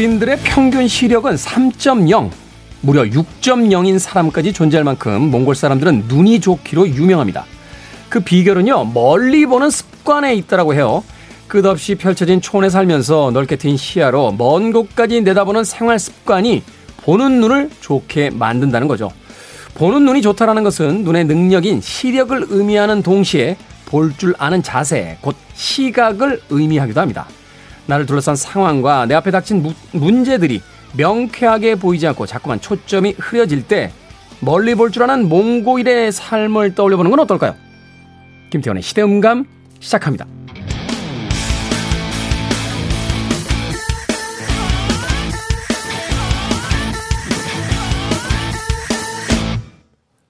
몽골인들의 평균 시력은 3.0, 무려 6.0인 사람까지 존재할 만큼 몽골 사람들은 눈이 좋기로 유명합니다. 그 비결은요, 멀리 보는 습관에 있다라고 해요. 끝없이 펼쳐진 촌에 살면서 넓게 트인 시야로 먼 곳까지 내다보는 생활 습관이 보는 눈을 좋게 만든다는 거죠. 보는 눈이 좋다라는 것은 눈의 능력인 시력을 의미하는 동시에 볼 줄 아는 자세, 곧 시각을 의미하기도 합니다. 나를 둘러싼 상황과 내 앞에 닥친 무, 문제들이 명쾌하게 보이지 않고 자꾸만 초점이 흐려질 때 멀리 볼 줄 아는 몽골인의 삶을 떠올려보는 건 어떨까요? 김태훈의 시대음감 시작합니다.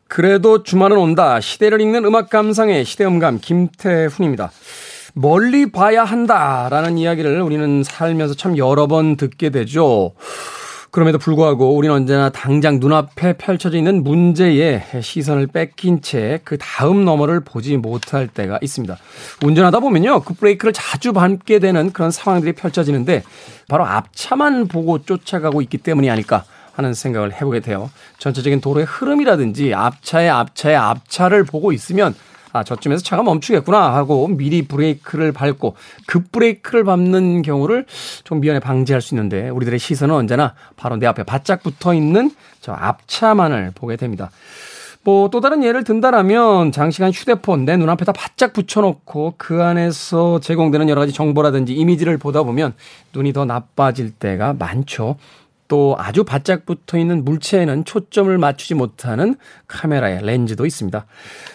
그래도 주말은 온다. 시대를 읽는 음악 감상의 시대음감 김태훈입니다. 멀리 봐야 한다라는 이야기를 우리는 살면서 참 여러 번 듣게 되죠. 그럼에도 불구하고 우리는 언제나 당장 눈앞에 펼쳐져 있는 문제에 시선을 뺏긴 채 그 다음 너머를 보지 못할 때가 있습니다. 운전하다 보면요. 그 브레이크를 자주 밟게 되는 그런 상황들이 펼쳐지는데 바로 앞차만 보고 쫓아가고 있기 때문이 아닐까 하는 생각을 해보게 돼요. 전체적인 도로의 흐름이라든지 앞차의 앞차의 앞차를 보고 있으면 아, 저쯤에서 차가 멈추겠구나 하고 미리 브레이크를 밟고 급 브레이크를 밟는 경우를 좀 미연에 방지할 수 있는데 우리들의 시선은 언제나 바로 내 앞에 바짝 붙어 있는 저 앞차만을 보게 됩니다. 뭐 또 다른 예를 든다라면 장시간 휴대폰 내 눈앞에다 바짝 붙여놓고 그 안에서 제공되는 여러 가지 정보라든지 이미지를 보다 보면 눈이 더 나빠질 때가 많죠. 또 아주 바짝 붙어 있는 물체에는 초점을 맞추지 못하는 카메라의 렌즈도 있습니다.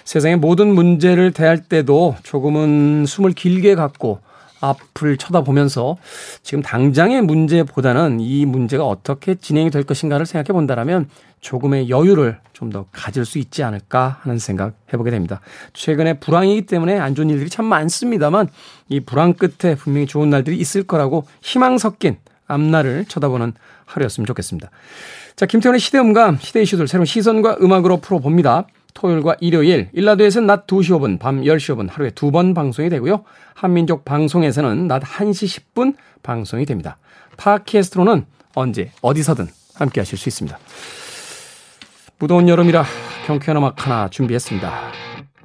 세상의 모든 문제를 대할 때도 조금은 숨을 길게 갖고 앞을 쳐다보면서 지금 당장의 문제보다는 이 문제가 어떻게 진행이 될 것인가를 생각해 본다면 조금의 여유를 좀 더 가질 수 있지 않을까 하는 생각 해보게 됩니다. 최근에 불황이기 때문에 안 좋은 일들이 참 많습니다만 이 불황 끝에 분명히 좋은 날들이 있을 거라고 희망 섞인 앞날을 쳐다보는 하루였으면 좋겠습니다. 자, 김태훈의 시대음감, 시대 이슈들 새로운 시선과 음악으로 풀어봅니다. 토요일과 일요일, 일라드에서는 낮 2시 5분, 밤 10시 5분 하루에 두 번 방송이 되고요. 한민족 방송에서는 낮 1시 10분 방송이 됩니다. 팟캐스트로는 언제, 어디서든 함께 하실 수 있습니다. 무더운 여름이라 경쾌한 음악 하나 준비했습니다.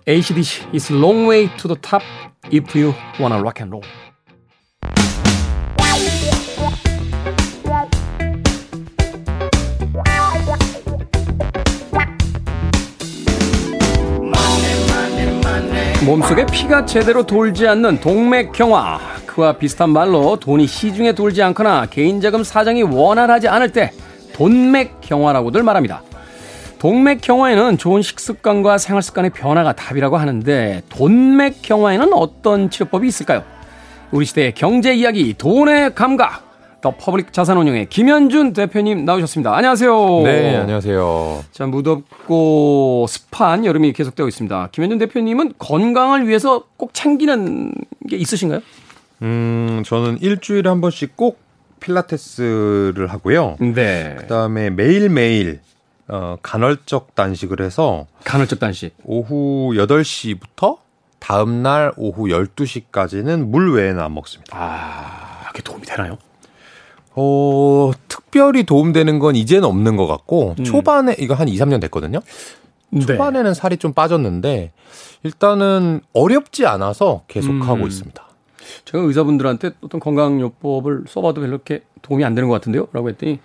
ACDC is long way to the top if you wanna rock and roll. 몸속에 피가 제대로 돌지 않는 동맥경화. 그와 비슷한 말로 돈이 시중에 돌지 않거나 개인자금 사정이 원활하지 않을 때 돈맥경화라고들 말합니다. 동맥경화에는 좋은 식습관과 생활습관의 변화가 답이라고 하는데 돈맥경화에는 어떤 치료법이 있을까요? 우리 시대의 경제 이야기 돈의 감각 더 퍼블릭 자산운용의 김현준 대표님 나오셨습니다. 안녕하세요. 네, 안녕하세요. 자, 무덥고 습한 여름이 계속되고 있습니다. 김현준 대표님은 건강을 위해서 꼭 챙기는 게 있으신가요? 음, 저는 일주일에 한 번씩 꼭 필라테스를 하고요. 네. 그다음에 매일매일 어, 간헐적 단식을 해서 간헐적 단식. 오후 8시부터 다음 날 오후 12시까지는 물 외에는 안 먹습니다. 아, 그게 도움이 되나요? 어, 특별히 도움되는 건 이제는 없는 것 같고, 음. 초반에, 이거 한 2, 3년 됐거든요? 네. 초반에는 살이 좀 빠졌는데, 일단은 어렵지 않아서 계속 음. 하고 있습니다. 제가 의사분들한테 어떤 건강요법을 써봐도 별로 이렇게 도움이 안 되는 것 같은데요? 라고 했더니,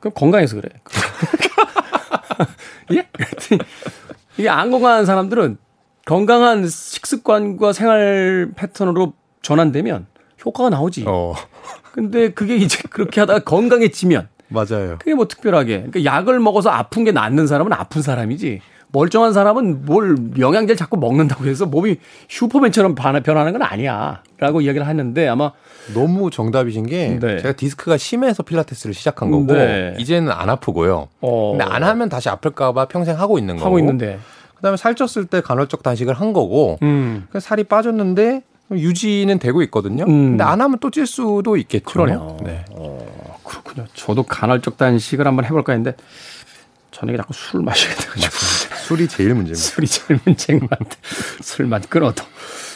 그 건강해서 그래. 예? 이게 안 건강한 사람들은 건강한 식습관과 생활 패턴으로 전환되면 효과가 나오지. 어. 근데 그게 이제 그렇게 하다가 건강해지면 맞아요. 그게 뭐 특별하게 그러니까 약을 먹어서 아픈 게 낫는 사람은 아픈 사람이지. 멀쩡한 사람은 뭘 영양제를 자꾸 먹는다고 해서 몸이 슈퍼맨처럼 변하는 건 아니야. 라고 이야기를 했는데 아마 너무 정답이신 게 네. 제가 디스크가 심해서 필라테스를 시작한 거고 네. 이제는 안 아프고요. 어. 근데 안 하면 다시 아플까 봐 평생 하고 있는 거고. 하고 있는데. 그다음에 살쪘을 때 간헐적 단식을 한 거고 음. 살이 빠졌는데 유지는 되고 있거든요. 음. 근데 안 하면 또 찔 수도 있겠죠. 그러네요. 네. 어, 그렇군요. 저도 간헐적 단식을 한번 해볼까 했는데 저녁에 자꾸 술 마시게 돼가지고. 술이 제일 문제입니다. 술이 제일 문제인 것 같아. 술만 끊어도.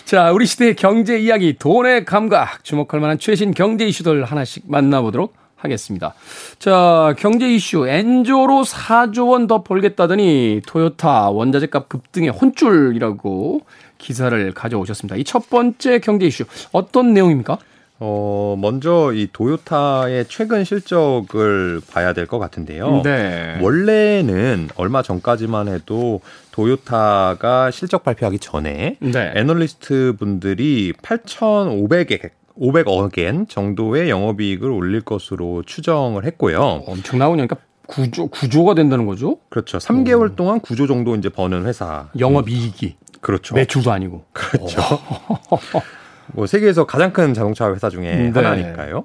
자, 우리 시대의 경제 이야기, 돈의 감각, 주목할 만한 최신 경제 이슈들 하나씩 만나보도록 하겠습니다. 자, 경제 이슈, 엔조로 4조 원 더 벌겠다더니 토요타 원자재 값 급등의 혼쭐이라고 기사를 가져오셨습니다. 이 첫 번째 경제 이슈, 어떤 내용입니까? 어, 먼저 이 도요타의 최근 실적을 봐야 될 것 같은데요. 네. 원래는 얼마 전까지만 해도 도요타가 실적 발표하기 전에 네. 애널리스트 분들이 8,500에 500억엔 정도의 영업이익을 올릴 것으로 추정을 했고요. 엄청 나오니까 구조 구조가 된다는 거죠? 그렇죠. 3개월 오. 동안 구조 정도 이제 버는 회사. 영업 이익이. 그렇죠. 매출도 아니고. 그렇죠. 뭐 세계에서 가장 큰 자동차 회사 중에 네. 하나니까요.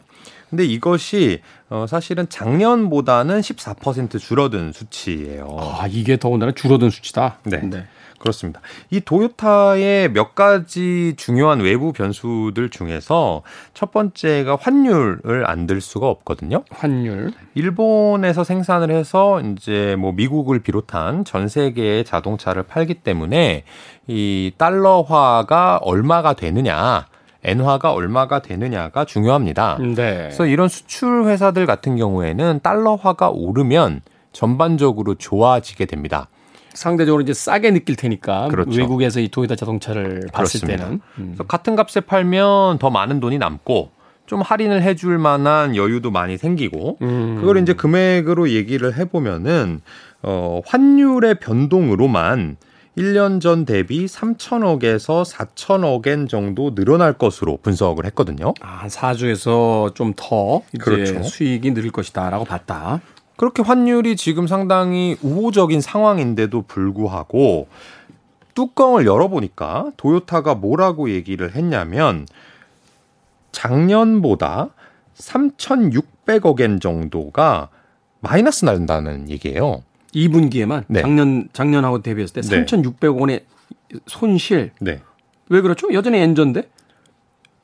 근데 이것이 어 사실은 작년보다는 14% 줄어든 수치예요. 아, 이게 더군다나 줄어든 수치다. 네. 네. 그렇습니다. 이 도요타의 몇 가지 중요한 외부 변수들 중에서 첫 번째가 환율을 안 들 수가 없거든요. 환율. 일본에서 생산을 해서 이제 뭐 미국을 비롯한 전 세계의 자동차를 팔기 때문에 이 달러화가 얼마가 되느냐 엔화가 얼마가 되느냐가 중요합니다. 네. 그래서 이런 수출 회사들 같은 경우에는 달러화가 오르면 전반적으로 좋아지게 됩니다. 상대적으로 이제 싸게 느낄 테니까 그렇죠. 외국에서 이 도요타 자동차를 봤을 그렇습니다. 때는 음. 같은 값에 팔면 더 많은 돈이 남고 좀 할인을 해줄 만한 여유도 많이 생기고 음. 그걸 이제 금액으로 얘기를 해보면은 어 환율의 변동으로만 1년 전 대비 3천억에서 4천억엔 정도 늘어날 것으로 분석을 했거든요. 아, 4주에서 좀더 그렇죠. 수익이 늘을 것이다라고 봤다. 그렇게 환율이 지금 상당히 우호적인 상황인데도 불구하고 뚜껑을 열어보니까 도요타가 뭐라고 얘기를 했냐면 작년보다 3,600억엔 정도가 마이너스 난다는 얘기예요. 2분기에만 네. 작년 작년하고 대비했을 때 3,600억 원의 손실. 네. 왜 그렇죠? 여전히 엔전데?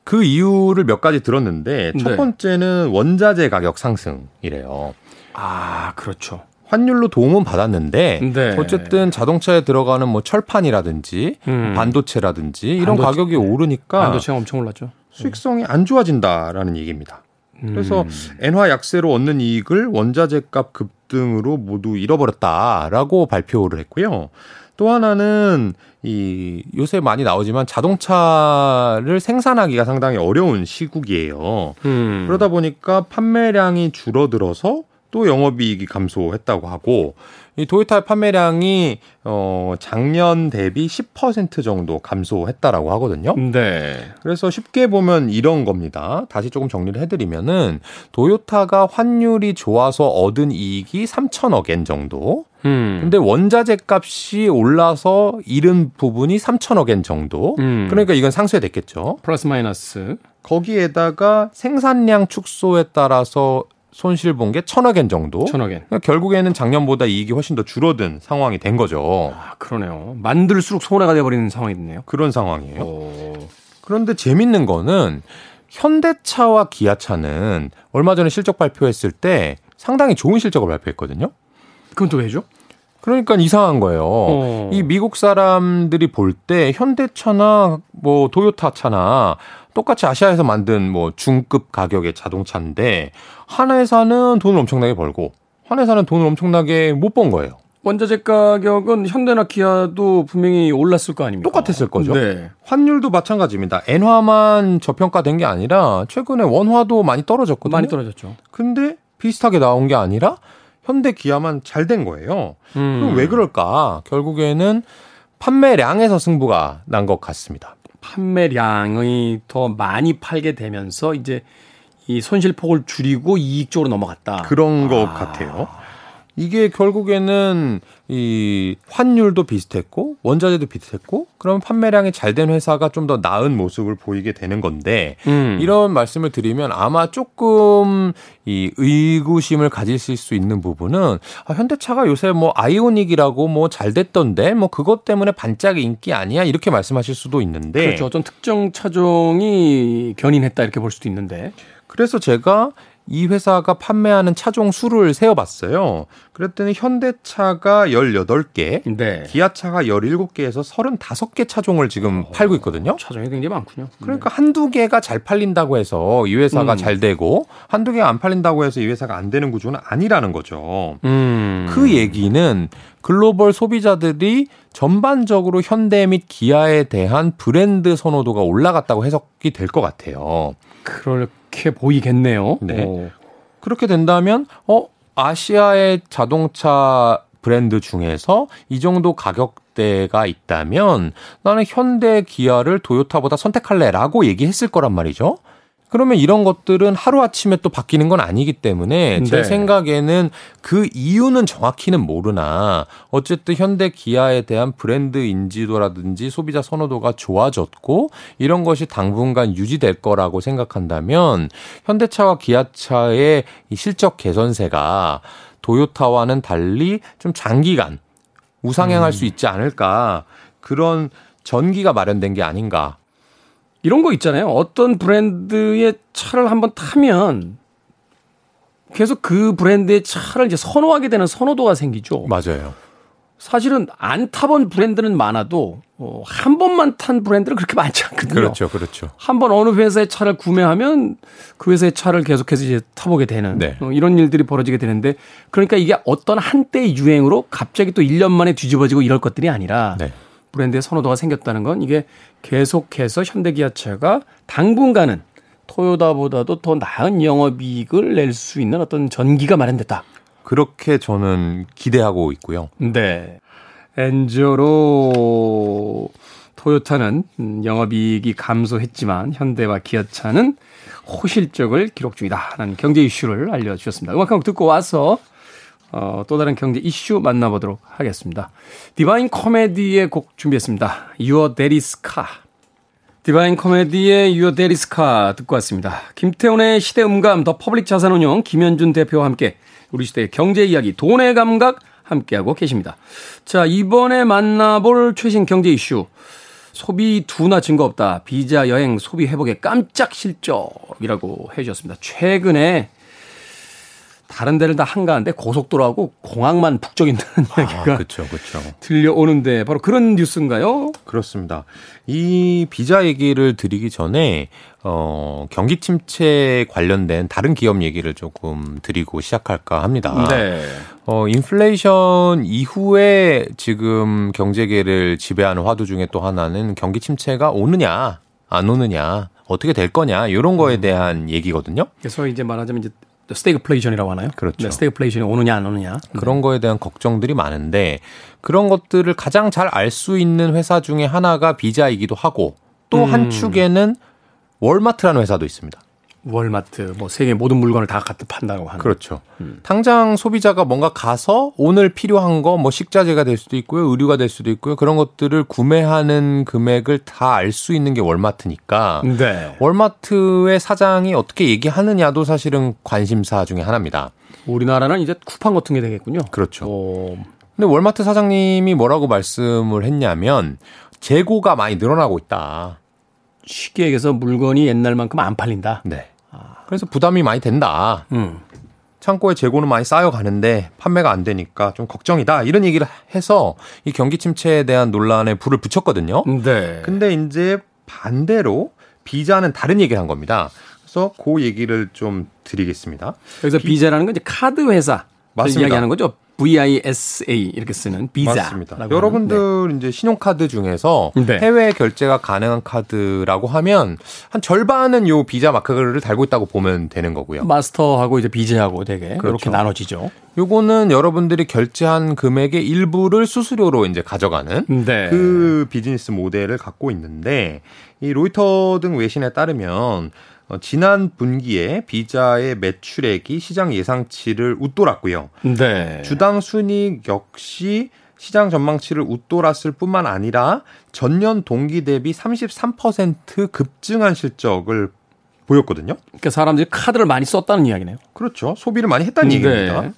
그 이유를 몇 가지 들었는데 첫 네. 번째는 원자재 가격 상승이래요. 아, 그렇죠. 환율로 도움은 받았는데 네. 어쨌든 자동차에 들어가는 뭐 철판이라든지 음. 반도체라든지 이런 반도체, 가격이 오르니까 반도체가 엄청 올랐죠. 수익성이 안 좋아진다라는 얘기입니다. 그래서 음. 엔화 약세로 얻는 이익을 원자재 값 급 등으로 모두 잃어버렸다라고 발표를 했고요. 또 하나는 이 요새 많이 나오지만 자동차를 생산하기가 상당히 어려운 시국이에요. 음. 그러다 보니까 판매량이 줄어들어서 또 영업이익이 감소했다고 하고 이 도요타 판매량이 어 작년 대비 10% 정도 감소했다라고 하거든요. 네. 그래서 쉽게 보면 이런 겁니다. 다시 조금 정리를 해드리면은 도요타가 환율이 좋아서 얻은 이익이 3천억엔 정도. 음. 근데 원자재 값이 올라서 잃은 부분이 3천억엔 정도. 음. 그러니까 이건 상쇄됐겠죠. 플러스 마이너스. 거기에다가 생산량 축소에 따라서 손실 본 게 천억 엔 정도. 천억 엔. 그러니까 결국에는 작년보다 이익이 훨씬 더 줄어든 상황이 된 거죠. 아, 그러네요. 만들수록 손해가 돼버리는 상황이 됐네요. 그런 상황이에요. 오. 그런데 재밌는 거는 현대차와 기아차는 얼마 전에 실적 발표했을 때 상당히 좋은 실적을 발표했거든요. 그건 또 왜죠? 그러니까 이상한 거예요. 어. 이 미국 사람들이 볼 때 현대차나 뭐 도요타 차나 똑같이 아시아에서 만든 뭐 중급 가격의 자동차인데 한 회사는 돈을 엄청나게 벌고 한 회사는 돈을 엄청나게 못 번 거예요. 원자재 가격은 현대나 기아도 분명히 올랐을 거 아닙니까? 똑같았을 거죠. 네. 환율도 마찬가지입니다. 엔화만 저평가된 게 아니라 최근에 원화도 많이 떨어졌거든요. 많이 떨어졌죠. 근데 비슷하게 나온 게 아니라 현대 기아만 잘 된 거예요. 음. 그럼 왜 그럴까? 결국에는 판매량에서 승부가 난 것 같습니다. 판매량이 더 많이 팔게 되면서 이제 이 손실폭을 줄이고 이익 쪽으로 넘어갔다. 그런 것 아. 같아요. 이게 결국에는 이 환율도 비슷했고 원자재도 비슷했고 그러면 판매량이 잘 된 회사가 좀 더 나은 모습을 보이게 되는 건데 음. 이런 말씀을 드리면 아마 조금 이 의구심을 가지실 수 있는 부분은 아, 현대차가 요새 뭐 아이오닉이라고 뭐 잘 됐던데 뭐 그것 때문에 반짝 인기 아니야? 이렇게 말씀하실 수도 있는데. 그렇죠. 어떤 특정 차종이 견인했다 이렇게 볼 수도 있는데. 그래서 제가 이 회사가 판매하는 차종 수를 세어봤어요. 그랬더니 현대차가 18개, 네. 기아차가 17개에서 35개 차종을 지금 어, 팔고 있거든요. 차종이 굉장히 많군요. 그러니까 네. 한두 개가 잘 팔린다고 해서 이 회사가 음. 잘 되고 한두 개가 안 팔린다고 해서 이 회사가 안 되는 구조는 아니라는 거죠. 음. 그 얘기는 글로벌 소비자들이 전반적으로 현대 및 기아에 대한 브랜드 선호도가 올라갔다고 해석이 될 것 같아요. 그렇게 보이겠네요. 네. 오. 그렇게 된다면 어 아시아의 자동차 브랜드 중에서 이 정도 가격대가 있다면 나는 현대 기아를 도요타보다 선택할래라고 얘기했을 거란 말이죠. 그러면 이런 것들은 하루아침에 또 바뀌는 건 아니기 때문에 제 네. 생각에는 그 이유는 정확히는 모르나 어쨌든 현대 기아에 대한 브랜드 인지도라든지 소비자 선호도가 좋아졌고 이런 것이 당분간 유지될 거라고 생각한다면 현대차와 기아차의 이 실적 개선세가 도요타와는 달리 좀 장기간 우상향할 음. 수 있지 않을까 그런 전기가 마련된 게 아닌가 이런 거 있잖아요. 어떤 브랜드의 차를 한번 타면 계속 그 브랜드의 차를 이제 선호하게 되는 선호도가 생기죠. 맞아요. 사실은 안 타본 브랜드는 많아도 어, 한 번만 탄 브랜드는 그렇게 많지 않거든요. 그렇죠, 그렇죠. 한 번 어느 회사의 차를 구매하면 그 회사의 차를 계속해서 이제 타보게 되는 네. 어, 이런 일들이 벌어지게 되는데 그러니까 이게 어떤 한때의 유행으로 갑자기 또 1년 만에 뒤집어지고 이럴 것들이 아니라 네. 브랜드의 선호도가 생겼다는 건 이게 계속해서 현대기아차가 당분간은 토요다보다도 더 나은 영업이익을 낼 수 있는 어떤 전기가 마련됐다. 그렇게 저는 기대하고 있고요. 네. 엔저로 토요타는 영업이익이 감소했지만 현대와 기아차는 호실적을 기록 중이다라는 경제 이슈를 알려주셨습니다. 음악 한곡 듣고 와서 어, 또 다른 경제 이슈 만나보도록 하겠습니다. 디바인 코미디의 곡 준비했습니다. Your Daddy's Car. 디바인 코미디의 Your Daddy's Car 듣고 왔습니다. 김태훈의 시대 음감 더 퍼블릭 자산운용 김현준 대표와 함께 우리 시대의 경제 이야기 돈의 감각 함께하고 계십니다. 자, 이번에 만나볼 최신 경제 이슈. 소비 둔화 증거 없다. 비자 여행 소비 회복의 깜짝 실적이라고 해주셨습니다. 최근에 다른 데는 다 한가한데 고속도로하고 공항만 북적인다는 아, 얘기가 그렇죠, 그렇죠. 들려오는데 바로 그런 뉴스인가요? 그렇습니다. 이 비자 얘기를 드리기 전에 어, 경기 침체 관련된 다른 기업 얘기를 조금 드리고 시작할까 합니다. 네. 어, 인플레이션 이후에 지금 경제계를 지배하는 화두 중에 또 하나는 경기 침체가 오느냐, 안 오느냐, 어떻게 될 거냐, 이런 거에 음. 대한 얘기거든요. 그래서 이제 말하자면 이제 스태그플레이션이라고 하나요? 그렇죠. 네, 스태그플레이션이 오느냐 안 오느냐 그런 네. 거에 대한 걱정들이 많은데 그런 것들을 가장 잘 알 수 있는 회사 중에 하나가 비자이기도 하고 또한 음. 축에는 월마트라는 회사도 있습니다. 월마트 뭐 세계 모든 물건을 다 갖다 판다고 하는. 그렇죠. 음. 당장 소비자가 뭔가 가서 오늘 필요한 거 뭐 식자재가 될 수도 있고요, 의류가 될 수도 있고요. 그런 것들을 구매하는 금액을 다 알 수 있는 게 월마트니까. 네. 월마트의 사장이 어떻게 얘기하느냐도 사실은 관심사 중에 하나입니다. 우리나라는 이제 쿠팡 같은 게 되겠군요. 그렇죠. 오. 근데 월마트 사장님이 뭐라고 말씀을 했냐면 재고가 많이 늘어나고 있다. 쉽게 얘기해서 물건이 옛날만큼 안 팔린다. 네. 그래서 부담이 많이 된다. 음. 창고에 재고는 많이 쌓여가는데 판매가 안 되니까 좀 걱정이다. 이런 얘기를 해서 이 경기 침체에 대한 논란에 불을 붙였거든요. 네. 근데 이제 반대로 비자는 다른 얘기를 한 겁니다. 그래서 그 얘기를 좀 드리겠습니다. 그래서 비... 자라는건 이제 카드 회사 맞습니다. 이야기하는 거죠. VISA 이렇게 쓰는 비자. 맞습니다. 여러분들 네. 이제 신용카드 중에서 네. 해외 결제가 가능한 카드라고 하면 한 절반은 요 비자 마크를 달고 있다고 보면 되는 거고요. 마스터하고 이제 비자하고 되게 그렇죠. 이렇게 나눠지죠. 요거는 여러분들이 결제한 금액의 일부를 수수료로 이제 가져가는 네. 그 비즈니스 모델을 갖고 있는데 이 로이터 등 외신에 따르면 어, 지난 분기에 비자의 매출액이 시장 예상치를 웃돌았고요. 네. 주당 순이익 역시 시장 전망치를 웃돌았을 뿐만 아니라 전년 동기 대비 33% 급증한 실적을 보였거든요. 그러니까 사람들이 카드를 많이 썼다는 이야기네요. 그렇죠. 소비를 많이 했다는 네. 얘기입니다.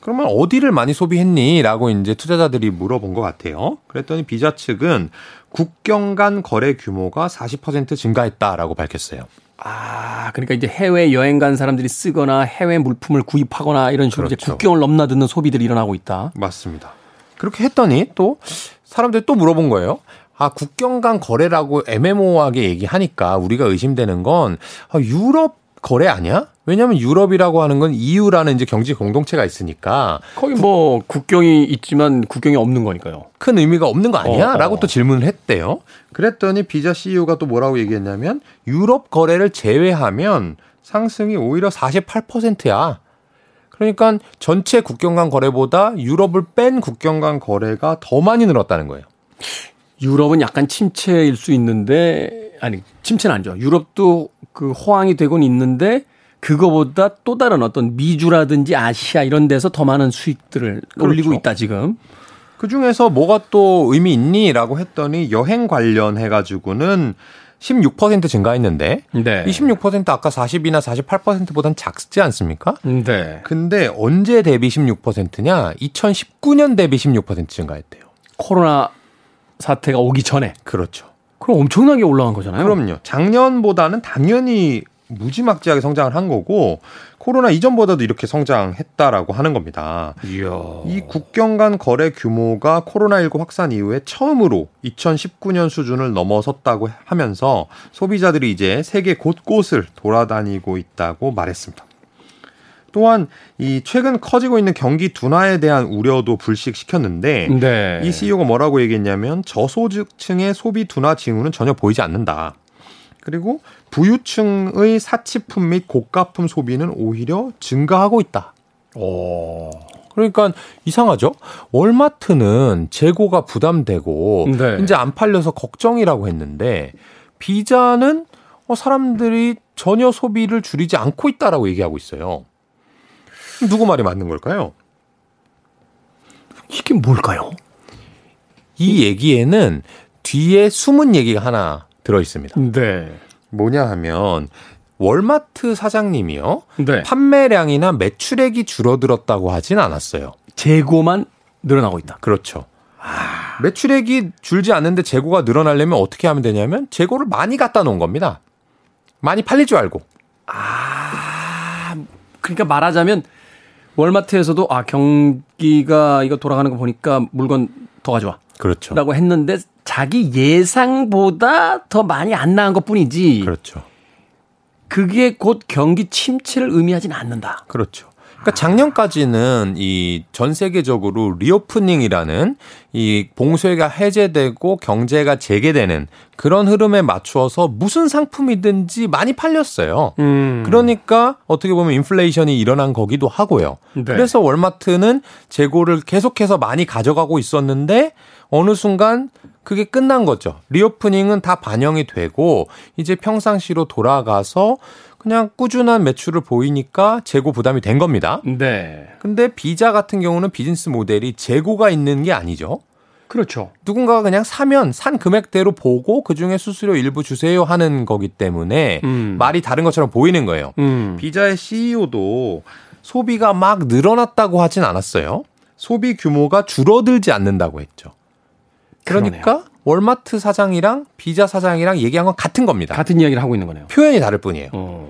그러면 어디를 많이 소비했니? 라고 이제 투자자들이 물어본 것 같아요. 그랬더니 비자 측은 국경 간 거래 규모가 40% 증가했다라고 밝혔어요. 아, 그러니까 이제 해외 여행 간 사람들이 쓰거나 해외 물품을 구입하거나 이런 식으로 그렇죠. 이제 국경을 넘나드는 소비들이 일어나고 있다. 맞습니다. 그렇게 했더니 또 사람들이 또 물어본 거예요. 아, 국경 간 거래라고 애매모호하게 얘기하니까 우리가 의심되는 건 아, 유럽 거래 아니야? 왜냐하면 유럽이라고 하는 건 EU라는 이제 경제 공동체가 있으니까 거의 뭐 국경이 있지만 국경이 없는 거니까요. 큰 의미가 없는 거 아니야? 어, 어. 라고 또 질문을 했대요. 그랬더니 비자 CEO가 또 뭐라고 얘기했냐면 유럽 거래를 제외하면 상승이 오히려 48%야. 그러니까 전체 국경 간 거래보다 유럽을 뺀 국경 간 거래가 더 많이 늘었다는 거예요. 유럽은 약간 침체일 수 있는데 아니 침체는 아니죠. 유럽도 그 호황이 되곤 있는데 그거보다 또 다른 어떤 미주라든지 아시아 이런 데서 더 많은 수익들을 그렇죠. 올리고 있다 지금. 그 중에서 뭐가 또 의미 있니 라고 했더니 여행 관련해 가지고는 16% 증가했는데 네. 26% 아까 40이나 48%보다는 작지 않습니까? 네. 근데 언제 대비 16%냐? 2019년 대비 16% 증가했대요. 코로나 사태가 오기 전에. 그렇죠. 그럼 엄청나게 올라간 거잖아요. 그럼요. 작년보다는 당연히 무지막지하게 성장을 한 거고 코로나 이전보다도 이렇게 성장했다라고 하는 겁니다. 이야. 이 국경 간 거래 규모가 코로나19 확산 이후에 처음으로 2019년 수준을 넘어섰다고 하면서 소비자들이 이제 세계 곳곳을 돌아다니고 있다고 말했습니다. 또한 이 최근 커지고 있는 경기 둔화에 대한 우려도 불식시켰는데 네. 이 CEO가 뭐라고 얘기했냐면 저소득층의 소비 둔화 징후는 전혀 보이지 않는다. 그리고 부유층의 사치품 및 고가품 소비는 오히려 증가하고 있다. 오. 그러니까 이상하죠? 월마트는 재고가 부담되고 네. 이제 안 팔려서 걱정이라고 했는데 비자는 어, 사람들이 전혀 소비를 줄이지 않고 있다라고 얘기하고 있어요. 누구 말이 맞는 걸까요? 이게 뭘까요? 이 얘기에는 뒤에 숨은 얘기가 하나 들어 있습니다. 네. 뭐냐 하면 월마트 사장님이요. 네. 판매량이나 매출액이 줄어들었다고 하진 않았어요. 재고만 늘어나고 있다. 그렇죠. 아... 매출액이 줄지 않는데 재고가 늘어나려면 어떻게 하면 되냐면 재고를 많이 갖다 놓은 겁니다. 많이 팔릴 줄 알고. 아, 그러니까 말하자면 월마트에서도 아 경기가 이거 돌아가는 거 보니까 물건 더 가져와. 그렇죠. 라고 했는데 자기 예상보다 더 많이 안 나은 것 뿐이지. 그렇죠. 그게 곧 경기 침체를 의미하지는 않는다. 그렇죠. 그러니까 작년까지는 이 전 세계적으로 reopening이라는 이 봉쇄가 해제되고 경제가 재개되는 그런 흐름에 맞추어서 무슨 상품이든지 많이 팔렸어요. 음. 그러니까 어떻게 보면 인플레이션이 일어난 거기도 하고요. 네. 그래서 월마트는 재고를 계속해서 많이 가져가고 있었는데 어느 순간 그게 끝난 거죠. reopening은 다 반영이 되고 이제 평상시로 돌아가서 그냥 꾸준한 매출을 보이니까 재고 부담이 된 겁니다. 네. 근데 비자 같은 경우는 비즈니스 모델이 재고가 있는 게 아니죠. 그렇죠. 누군가가 그냥 사면 산 금액대로 보고 그 중에 수수료 일부 주세요 하는 거기 때문에 음. 말이 다른 것처럼 보이는 거예요. 음. 비자의 CEO도 소비가 막 늘어났다고 하진 않았어요. 소비 규모가 줄어들지 않는다고 했죠. 그러니까 그러네요. 월마트 사장이랑 비자 사장이랑 얘기한 건 같은 겁니다. 같은 이야기를 하고 있는 거네요. 표현이 다를 뿐이에요. 어.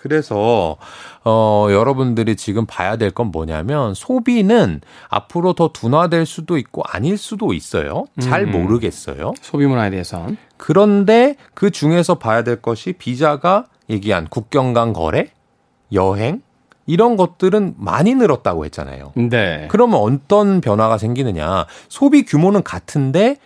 그래서 어 여러분들이 지금 봐야 될 건 뭐냐면 소비는 앞으로 더 둔화될 수도 있고 아닐 수도 있어요. 잘 음. 모르겠어요. 소비 문화에 대해선. 그런데 그 중에서 봐야 될 것이 비자가 얘기한 국경 간 거래, 여행 이런 것들은 많이 늘었다고 했잖아요. 네. 그러면 어떤 변화가 생기느냐? 소비 규모는 같은데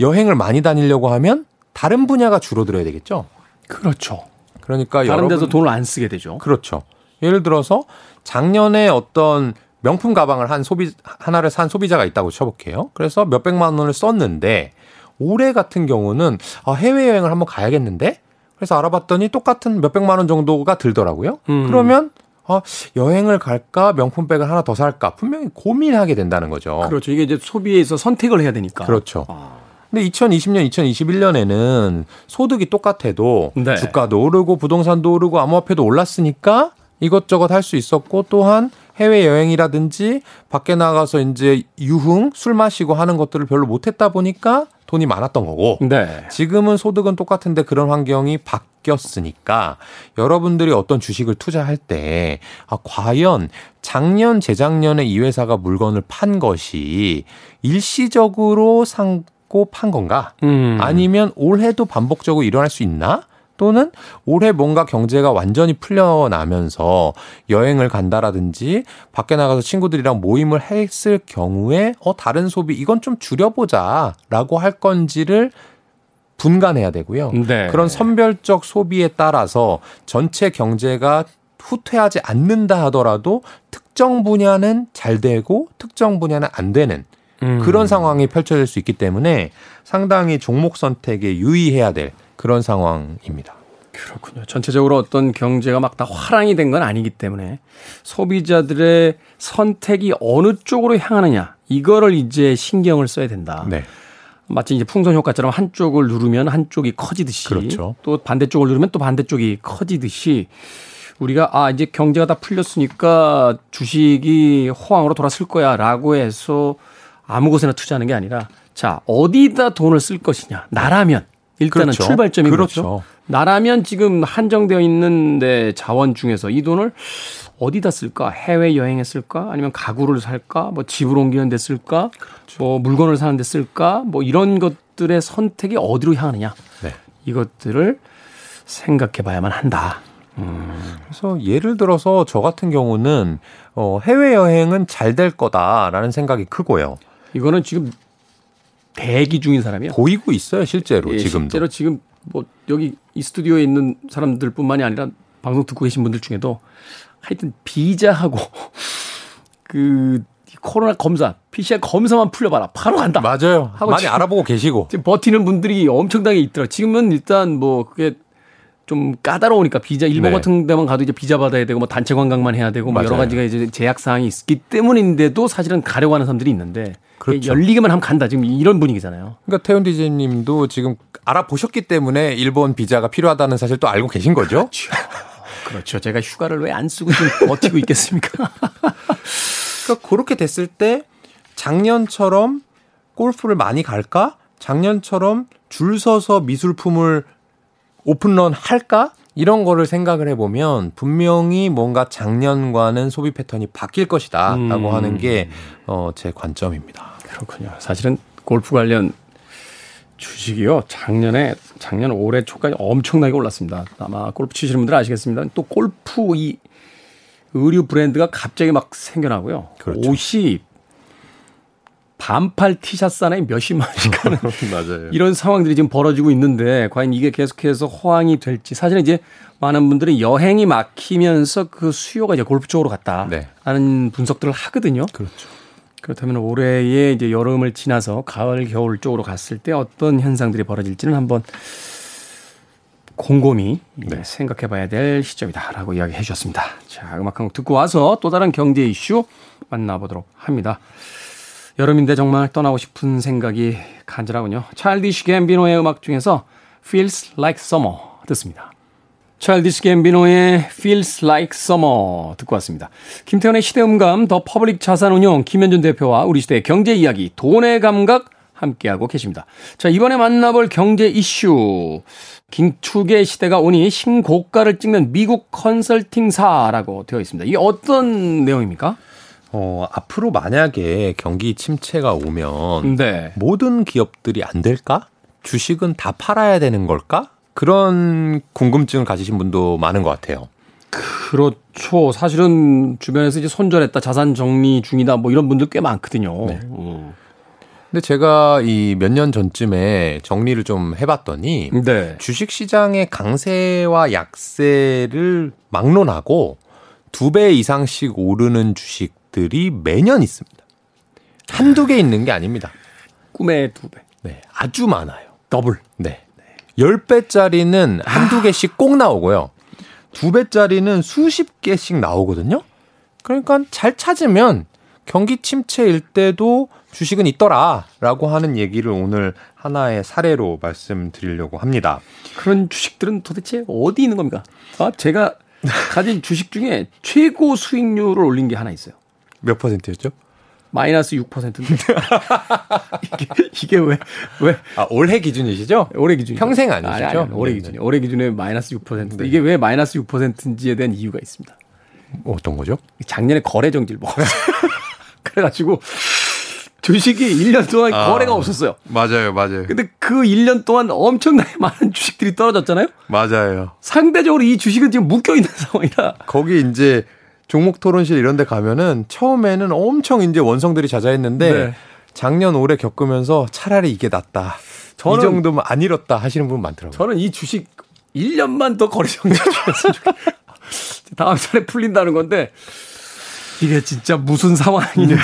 여행을 많이 다니려고 하면 다른 분야가 줄어들어야 되겠죠. 그렇죠. 그러니까 다른 여러분, 데서 돈을 안 쓰게 되죠. 그렇죠. 예를 들어서 작년에 어떤 명품 가방을 한 소비 하나를 산 소비자가 있다고 쳐볼게요. 그래서 몇 백만 원을 썼는데 올해 같은 경우는 아, 해외 여행을 한번 가야겠는데 그래서 알아봤더니 똑같은 몇 백만 원 정도가 들더라고요. 음. 그러면 어, 여행을 갈까 명품백을 하나 더 살까 분명히 고민하게 된다는 거죠. 그렇죠. 이게 이제 소비에서 선택을 해야 되니까. 그렇죠. 아. 근데 2020년, 2021년에는 소득이 똑같아도 네. 주가도 오르고 부동산도 오르고 암호화폐도 올랐으니까 이것저것 할 수 있었고 또한 해외 여행이라든지 밖에 나가서 이제 유흥, 술 마시고 하는 것들을 별로 못 했다 보니까 돈이 많았던 거고 네. 지금은 소득은 똑같은데 그런 환경이 바, 바뀌었으니까 여러분들이 어떤 주식을 투자할 때 아, 과연 작년 재작년에 이 회사가 물건을 판 것이 일시적으로 상 고 판 건가? 음. 아니면 올해도 반복적으로 일어날 수 있나? 또는 올해 뭔가 경제가 완전히 풀려나면서 여행을 간다라든지 밖에 나가서 친구들이랑 모임을 했을 경우에 어 다른 소비 이건 좀 줄여보자라고 할 건지를 분간해야 되고요. 네. 그런 선별적 소비에 따라서 전체 경제가 후퇴하지 않는다 하더라도 특정 분야는 잘 되고 특정 분야는 안 되는 음. 그런 상황이 펼쳐질 수 있기 때문에 상당히 종목 선택에 유의해야 될 그런 상황입니다. 그렇군요. 전체적으로 어떤 경제가 막 다 화랑이 된 건 아니기 때문에 소비자들의 선택이 어느 쪽으로 향하느냐 이거를 이제 신경을 써야 된다. 네. 마치 이제 풍선 효과처럼 한쪽을 누르면 한쪽이 커지듯이 그렇죠. 또 반대쪽을 누르면 또 반대쪽이 커지듯이 우리가 아 이제 경제가 다 풀렸으니까 주식이 호황으로 돌아설 거야라고 해서 아무 곳에나 투자하는 게 아니라 자 어디다 돈을 쓸 것이냐 나라면 일단은 그렇죠. 출발점이 그렇죠. 그렇죠. 나라면 지금 한정되어 있는데 자원 중에서 이 돈을 어디다 쓸까? 해외 여행에 쓸까? 아니면 가구를 살까? 뭐 집을 옮기는 데 쓸까? 그렇죠. 뭐 물건을 사는 데 쓸까? 뭐 이런 것들의 선택이 어디로 향하느냐? 네. 이것들을 생각해 봐야만 한다. 음. 그래서 예를 들어서 저 같은 경우는 어 해외 여행은 잘 될 거다라는 생각이 크고요. 이거는 지금 대기 중인 사람이요. 보이고 있어요, 실제로 예, 지금도. 실제로 지금 뭐 여기 이 스튜디오에 있는 사람들뿐만이 아니라 방송 듣고 계신 분들 중에도 하여튼 비자하고 그 코로나 검사, PCR 검사만 풀려봐라. 바로 간다. 맞아요. 많이 알아보고 계시고. 지금 버티는 분들이 엄청나게 있더라. 지금은 일단 뭐 그게 좀 까다로우니까 비자 일본 네. 같은 데만 가도 이제 비자 받아야 되고 뭐 단체 관광만 해야 되고 뭐 여러 가지가 이제 제약 사항이 있기 때문인데도 사실은 가려고 하는 사람들이 있는데 그렇죠. 열리기만 하면 간다. 지금 이런 분위기잖아요. 그러니까 태훈 디제님도 지금 알아보셨기 때문에 일본 비자가 필요하다는 사실 또 알고 계신 거죠? 그렇죠. 그렇죠. 제가 휴가를 왜 안 쓰고 좀 버티고 있겠습니까? 그러니까 그렇게 됐을 때 작년처럼 골프를 많이 갈까? 작년처럼 줄 서서 미술품을 오픈런 할까? 이런 거를 생각을 해보면 분명히 뭔가 작년과는 소비 패턴이 바뀔 것이다 라고 음. 하는 게, 어, 제 관점입니다. 그렇군요. 사실은 골프 관련 주식이요. 작년에, 작년 올해 초까지 엄청나게 올랐습니다. 아마 골프 치시는 분들 아시겠습니다. 또 골프 이 의류 브랜드가 갑자기 막 생겨나고요. 그렇죠. 옷이 반팔 티셔츠 하나에 몇십만 원씩 하는 맞아요. 이런 상황들이 지금 벌어지고 있는데 과연 이게 계속해서 호황이 될지 사실은 이제 많은 분들이 여행이 막히면서 그 수요가 이제 골프 쪽으로 갔다 네. 하는 분석들을 하거든요. 그렇죠. 그렇다면 올해의 이제 여름을 지나서 가을 겨울 쪽으로 갔을 때 어떤 현상들이 벌어질지는 한번 곰곰이 네. 생각해 봐야 될 시점이다라고 이야기해 주셨습니다. 자, 음악 한 곡 듣고 와서 또 다른 경제 이슈 만나보도록 합니다. 여름인데 정말 떠나고 싶은 생각이 간절하군요. 찰디시 갬비노의 음악 중에서 Feels Like Summer 듣습니다. 차일디시 갬비노의 Feels Like Summer 듣고 왔습니다. 김태훈의 시대음감 더 퍼블릭 자산운용 김현준 대표와 우리 시대의 경제 이야기 돈의 감각 함께하고 계십니다. 자 이번에 만나볼 경제 이슈 긴축의 시대가 오니 신고가를 찍는 미국 컨설팅사라고 되어 있습니다. 이게 어떤 내용입니까? 어, 앞으로 만약에 경기 침체가 오면 네. 모든 기업들이 안 될까? 주식은 다 팔아야 되는 걸까? 그런 궁금증을 가지신 분도 많은 것 같아요. 그렇죠. 사실은 주변에서 이제 손절했다, 자산 정리 중이다, 뭐 이런 분들 꽤 많거든요. 네. 음. 근데 제가 이 몇 년 전쯤에 정리를 좀 해봤더니 네. 주식 시장의 강세와 약세를 막론하고 두 배 이상씩 오르는 주식 것들이 매년 있습니다. 한두 개 있는 게 아닙니다. 꿈의 두 배. 네. 아주 많아요. 더블. 네. 10배짜리는 한두 개씩 꼭 나오고요. 두 배짜리는 수십 개씩 나오거든요. 그러니까 잘 찾으면 경기 침체일 때도 주식은 있더라라고 하는 얘기를 오늘 하나의 사례로 말씀드리려고 합니다. 그런 주식들은 도대체 어디 있는 겁니까? 아, 제가 가진 주식 중에 최고 수익률을 올린 게 하나 있어요. 몇 퍼센트였죠? 마이너스 6%인데. 이게, 이게 왜, 왜. 아, 올해 기준이시죠? 올해 기준. 평생 아니시죠? 아니, 아니, 아니, 올해 네, 기준이. 올해 기준에 마이너스 6%인데. 네. 이게 왜 마이너스 6%인지에 대한 이유가 있습니다. 어떤 거죠? 작년에 거래 정지를 먹었어요. 그래가지고 주식이 1년 동안 아, 거래가 없었어요. 맞아요, 맞아요. 근데 그 1년 동안 엄청나게 많은 주식들이 떨어졌잖아요. 맞아요. 상대적으로 이 주식은 지금 묶여 있는 상황이라. 거기 이제 종목 토론실 이런 데 가면은 처음에는 엄청 이제 원성들이 자자했는데 네. 작년 올해 겪으면서 차라리 이게 낫다. 저는, 이 정도면 안 잃었다 하시는 분 많더라고요. 저는 이 주식 1년만 더 거래 좋겠어요. 다음 달에 풀린다는 건데 이게 진짜 무슨 상황인지.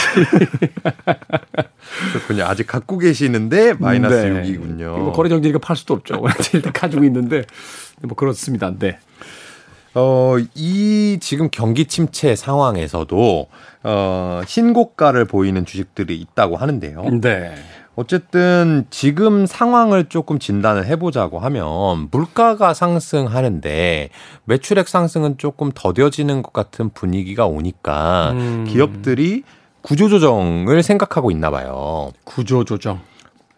그렇군요. 아직 갖고 계시는데 마이너스 네. 6이군요. 뭐 거래 정지니까 팔 수도 없죠. 일단 가지고 있는데 뭐 그렇습니다. 네. 어, 이 지금 경기 침체 상황에서도 어, 신고가를 보이는 주식들이 있다고 하는데요. 네. 어쨌든 지금 상황을 조금 진단을 해보자고 하면 물가가 상승하는데 매출액 상승은 조금 더뎌지는 것 같은 분위기가 오니까 음. 기업들이 구조조정을 생각하고 있나 봐요. 구조조정.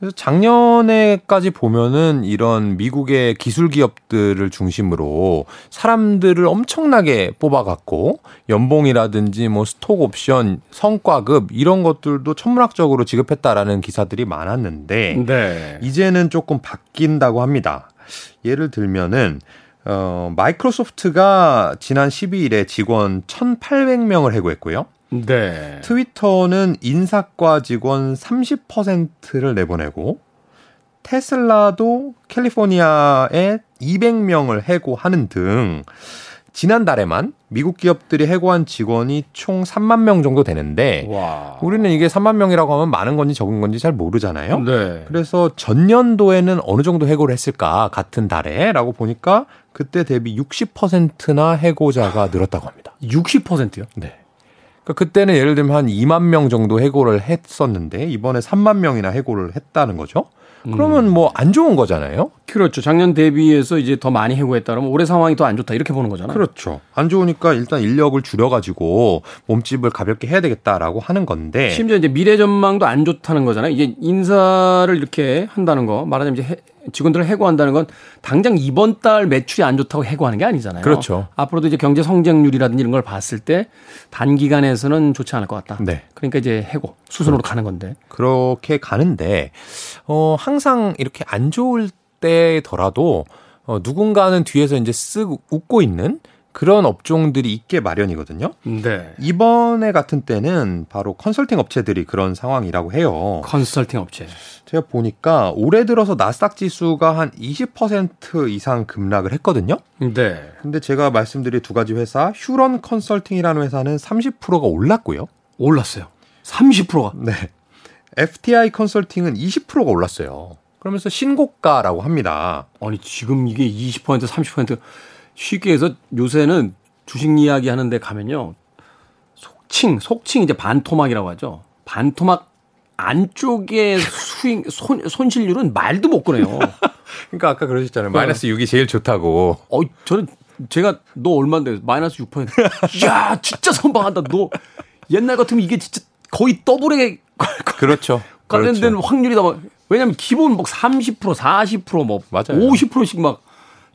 그래서 작년에까지 보면은 이런 미국의 기술 기업들을 중심으로 사람들을 엄청나게 뽑아갖고 연봉이라든지 뭐 스톡 옵션, 성과급 이런 것들도 천문학적으로 지급했다라는 기사들이 많았는데 네. 이제는 조금 바뀐다고 합니다. 예를 들면은 어, 마이크로소프트가 지난 12일에 직원 1,800명을 해고했고요. 네. 트위터는 인사과 직원 30%를 내보내고 테슬라도 캘리포니아에 200명을 해고하는 등 지난달에만 미국 기업들이 해고한 직원이 총 3만 명 정도 되는데 와. 우리는 이게 3만 명이라고 하면 많은 건지 적은 건지 잘 모르잖아요. 네. 그래서 전년도에는 어느 정도 해고를 했을까 같은 달에라고 보니까 그때 대비 60%나 해고자가 늘었다고 합니다. 60%요? 네. 그러니까 그때는 예를 들면 한 2만 명 정도 해고를 했었는데 이번에 3만 명이나 해고를 했다는 거죠. 그러면 뭐안 좋은 거잖아요. 그렇죠. 작년 대비해서 이제 더 많이 해고했다 그러면 올해 상황이 더 안 좋다 이렇게 보는 거잖아요. 그렇죠. 안 좋으니까 일단 인력을 줄여가지고 몸집을 가볍게 해야 되겠다라고 하는 건데 심지어 이제 미래 전망도 안 좋다는 거잖아요. 이제 인사를 이렇게 한다는 거 말하자면 이제 직원들을 해고한다는 건 당장 이번 달 매출이 안 좋다고 해고하는 게 아니잖아요. 그렇죠. 앞으로도 이제 경제 성장률이라든지 이런 걸 봤을 때 단기간에서는 좋지 않을 것 같다. 네. 그러니까 이제 해고 수순으로 그렇죠. 가는 건데. 그렇게 가는데 어 항상 이렇게 안 좋을 때더라도 어 누군가는 뒤에서 이제 쓱 웃고 있는 그런 업종들이 있게 마련이거든요. 네. 이번에 같은 때는 바로 컨설팅 업체들이 그런 상황이라고 해요. 컨설팅 업체. 제가 보니까 올해 들어서 나스닥 지수가 한 20% 이상 급락을 했거든요. 네. 근데 제가 말씀드린 두 가지 회사, 휴런 컨설팅이라는 회사는 30%가 올랐고요. 올랐어요. 30%가. 네. FTI 컨설팅은 20%가 올랐어요. 그러면서 신고가라고 합니다. 아니, 지금 이게 20% 30% 쉽게 해서 요새는 주식 이야기 하는데 가면요. 속칭, 속칭 이제 반토막이라고 하죠. 반토막 안쪽에 수익, 손, 손실률은 말도 못 꺼내요. 그러니까 아까 그러셨잖아요. 네. 마이너스 6이 제일 좋다고. 어, 저는 제가 너 얼마인데 마이너스 6%. 야, 진짜 선방한다. 너 옛날 같으면 이게 진짜 거의 더블에 그렇죠. 관련된 그렇죠. 확률이 다 왜냐면 기본 뭐 30%, 40%뭐 맞아요. 50%씩 막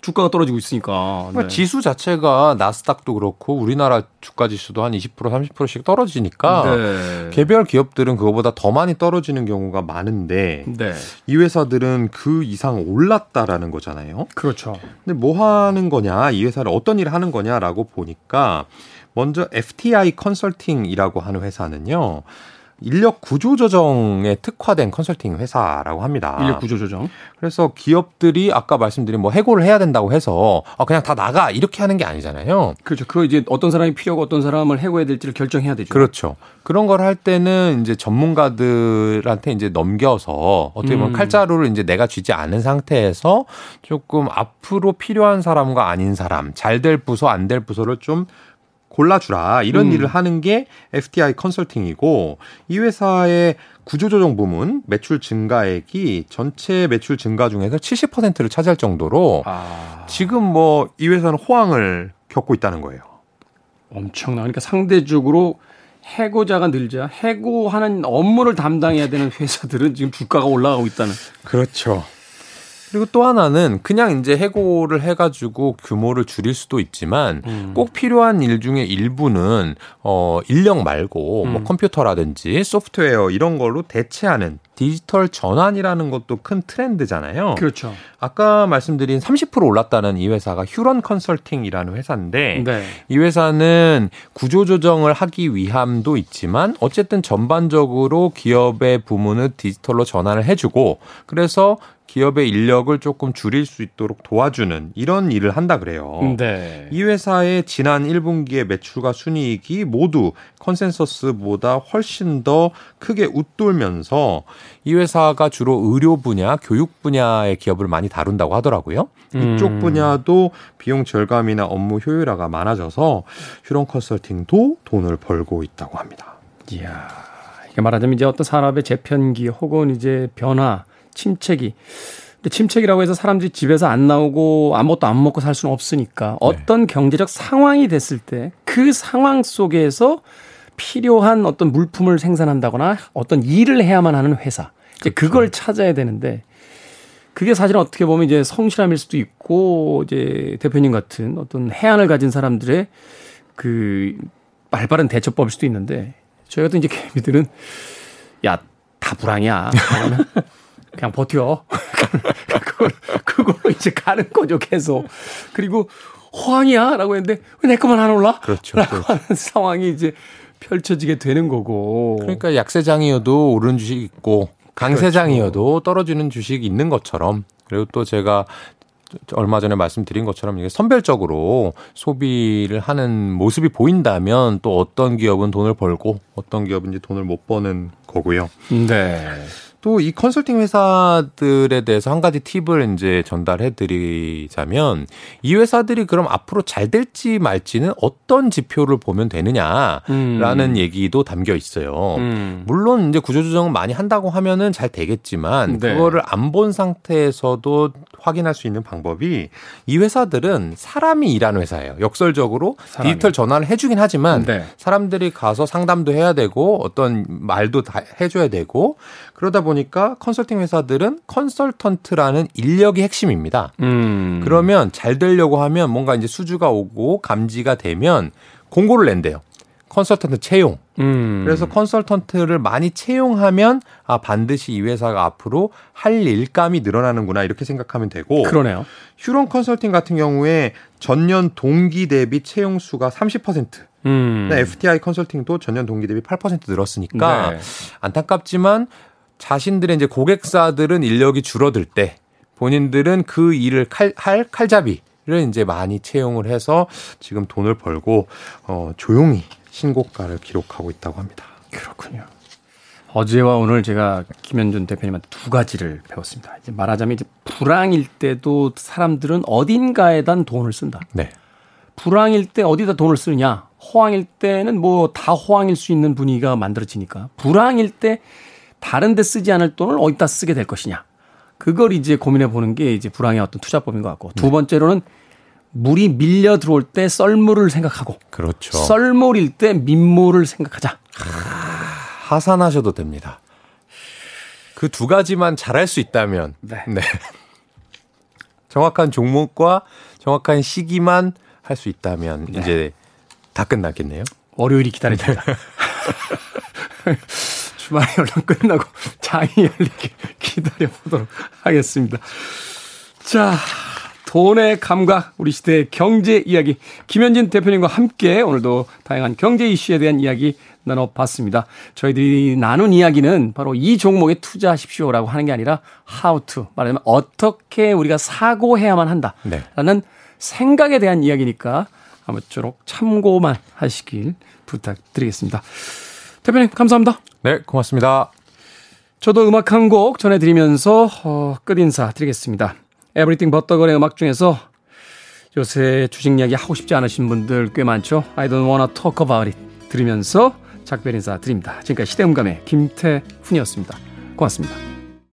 주가가 떨어지고 있으니까. 네. 지수 자체가 나스닥도 그렇고 우리나라 주가 지수도 한 20% 30%씩 떨어지니까 네. 개별 기업들은 그거보다 더 많이 떨어지는 경우가 많은데 네. 이 회사들은 그 이상 올랐다라는 거잖아요. 그렇죠. 근데 뭐 하는 거냐, 이 회사를 어떤 일을 하는 거냐라고 보니까 먼저 FTI 컨설팅이라고 하는 회사는요. 인력 구조 조정에 특화된 컨설팅 회사라고 합니다. 인력 구조 조정. 그래서 기업들이 아까 말씀드린 뭐 해고를 해야 된다고 해서 아 그냥 다 나가 이렇게 하는 게 아니잖아요. 그렇죠. 그거 이제 어떤 사람이 필요하고 어떤 사람을 해고해야 될지를 결정해야 되죠. 그렇죠. 그런 걸 할 때는 이제 전문가들한테 이제 넘겨서 어떻게 보면 음. 칼자루를 이제 내가 쥐지 않은 상태에서 조금 앞으로 필요한 사람과 아닌 사람, 잘 될 부서 안 될 부서를 좀 골라주라 이런 음. 일을 하는 게 FTI 컨설팅이고 이 회사의 구조조정 부문 매출 증가액이 전체 매출 증가 중에서 70%를 차지할 정도로 아. 지금 뭐 이 회사는 호황을 겪고 있다는 거예요. 엄청나. 그러니까 상대적으로 해고자가 늘자 해고하는 업무를 담당해야 되는 회사들은 지금 주가가 올라가고 있다는. 그렇죠. 그리고 또 하나는 그냥 이제 해고를 해가지고 규모를 줄일 수도 있지만 음. 꼭 필요한 일 중에 일부는 어 인력 말고 뭐 음. 뭐 컴퓨터라든지 소프트웨어 이런 걸로 대체하는 디지털 전환이라는 것도 큰 트렌드잖아요. 그렇죠. 아까 말씀드린 30% 올랐다는 이 회사가 휴런 컨설팅이라는 회사인데 네. 이 회사는 구조 조정을 하기 위함도 있지만 어쨌든 전반적으로 기업의 부문을 디지털로 전환을 해주고 그래서 기업의 인력을 조금 줄일 수 있도록 도와주는 이런 일을 한다 그래요. 네. 이 회사의 지난 1분기의 매출과 순이익이 모두 컨센서스보다 훨씬 더 크게 웃돌면서 이 회사가 주로 의료 분야, 교육 분야의 기업을 많이 다룬다고 하더라고요. 이쪽 음. 분야도 비용 절감이나 업무 효율화가 많아져서 휴런 컨설팅도 돈을 벌고 있다고 합니다. 이야. 이게 말하자면 이제 어떤 산업의 재편기 혹은 이제 변화 침체기. 근데 침체기라고 해서 사람들이 집에서 안 나오고 아무것도 안 먹고 살 수는 없으니까 네. 어떤 네. 경제적 상황이 됐을 때 그 상황 속에서 필요한 어떤 물품을 생산한다거나 어떤 일을 해야만 하는 회사. 이제 그렇죠. 그걸 찾아야 되는데 그게 사실은 어떻게 보면 이제 성실함일 수도 있고 이제 대표님 같은 어떤 해안을 가진 사람들의 그 말바른 대처법일 수도 있는데 저희 같은 이제 개미들은 야 다 불황이야. 그냥 버텨. 그걸, 그걸로 이제 가는 거죠, 계속. 그리고 호황이야? 라고 했는데 왜 내 것만 안 올라? 그렇죠. 라고 그렇죠. 하는 상황이 이제 펼쳐지게 되는 거고. 그러니까 약세장이어도 오른 주식 있고 강세장이어도 그렇죠. 떨어지는 주식이 있는 것처럼 그리고 또 제가 얼마 전에 말씀드린 것처럼 이게 선별적으로 소비를 하는 모습이 보인다면 또 어떤 기업은 돈을 벌고 어떤 기업은 이제 돈을 못 버는 거고요. 네. 또 이 컨설팅 회사들에 대해서 한 가지 팁을 이제 전달해 드리자면 이 회사들이 그럼 앞으로 잘 될지 말지는 어떤 지표를 보면 되느냐라는 음. 얘기도 담겨 있어요. 음. 물론 이제 구조조정을 많이 한다고 하면은 잘 되겠지만 네. 그거를 안 본 상태에서도 확인할 수 있는 방법이 이 회사들은 사람이 일하는 회사예요. 역설적으로 사람이. 디지털 전환을 해주긴 하지만 네. 사람들이 가서 상담도 해야 되고 어떤 말도 다 해줘야 되고 그러다 보니까 컨설팅 회사들은 컨설턴트라는 인력이 핵심입니다. 음. 그러면 잘 되려고 하면 뭔가 이제 수주가 오고 감지가 되면 공고를 낸대요. 컨설턴트 채용. 음. 그래서 컨설턴트를 많이 채용하면 아 반드시 이 회사가 앞으로 할 일감이 늘어나는구나 이렇게 생각하면 되고 그러네요. 휴론 컨설팅 같은 경우에 전년 동기 대비 채용 수가 30%. 음. FTI 컨설팅도 전년 동기 대비 8% 늘었으니까 네. 안타깝지만 자신들의 이제 고객사들은 인력이 줄어들 때 본인들은 그 일을 칼, 할 칼잡이 를 이제 많이 채용을 해서 지금 돈을 벌고 어, 조용히 신고가를 기록하고 있다고 합니다. 그렇군요. 어제와 오늘 제가 김현준 대표님한테 두 가지를 배웠습니다. 이제 말하자면 이제 불황일 때도 사람들은 어딘가에 단 돈을 쓴다. 네. 불황일 때 어디다 돈을 쓰느냐? 호황일 때는 뭐 다 호황일 수 있는 분위기가 만들어지니까 불황일 때 다른 데 쓰지 않을 돈을 어디다 쓰게 될 것이냐. 그걸 이제 고민해 보는 게 이제 불황의 어떤 투자법인 것 같고 두 네. 번째로는 물이 밀려 들어올 때 썰물을 생각하고 그렇죠. 썰물일 때 민물을 생각하자. 하, 하산하셔도 됩니다. 그 두 가지만 잘할 수 있다면 네. 네. 정확한 종목과 정확한 시기만 할 수 있다면 네. 이제 다 끝났겠네요. 월요일이 기다립니다. 주말에 연락 끝나고 장이 열리게 기다려 보도록 하겠습니다. 자, 돈의 감각, 우리 시대의 경제 이야기. 김현진 대표님과 함께 오늘도 다양한 경제 이슈에 대한 이야기 나눠봤습니다. 저희들이 나눈 이야기는 바로 이 종목에 투자하십시오라고 하는 게 아니라 how to, 말하자면 어떻게 우리가 사고해야만 한다라는 네. 생각에 대한 이야기니까 아무쪼록 참고만 하시길 부탁드리겠습니다. 대표님 감사합니다. 네, 고맙습니다. 저도 음악 한 곡 전해드리면서 어, 끝 인사 드리겠습니다. 에브리띵 버터걸의 음악 중에서 요새 주식 이야기 하고 싶지 않으신 분들 꽤 많죠. I don't wanna talk about it 들으면서 작별 인사 드립니다. 지금까지 시대음감의 김태훈이었습니다. 고맙습니다.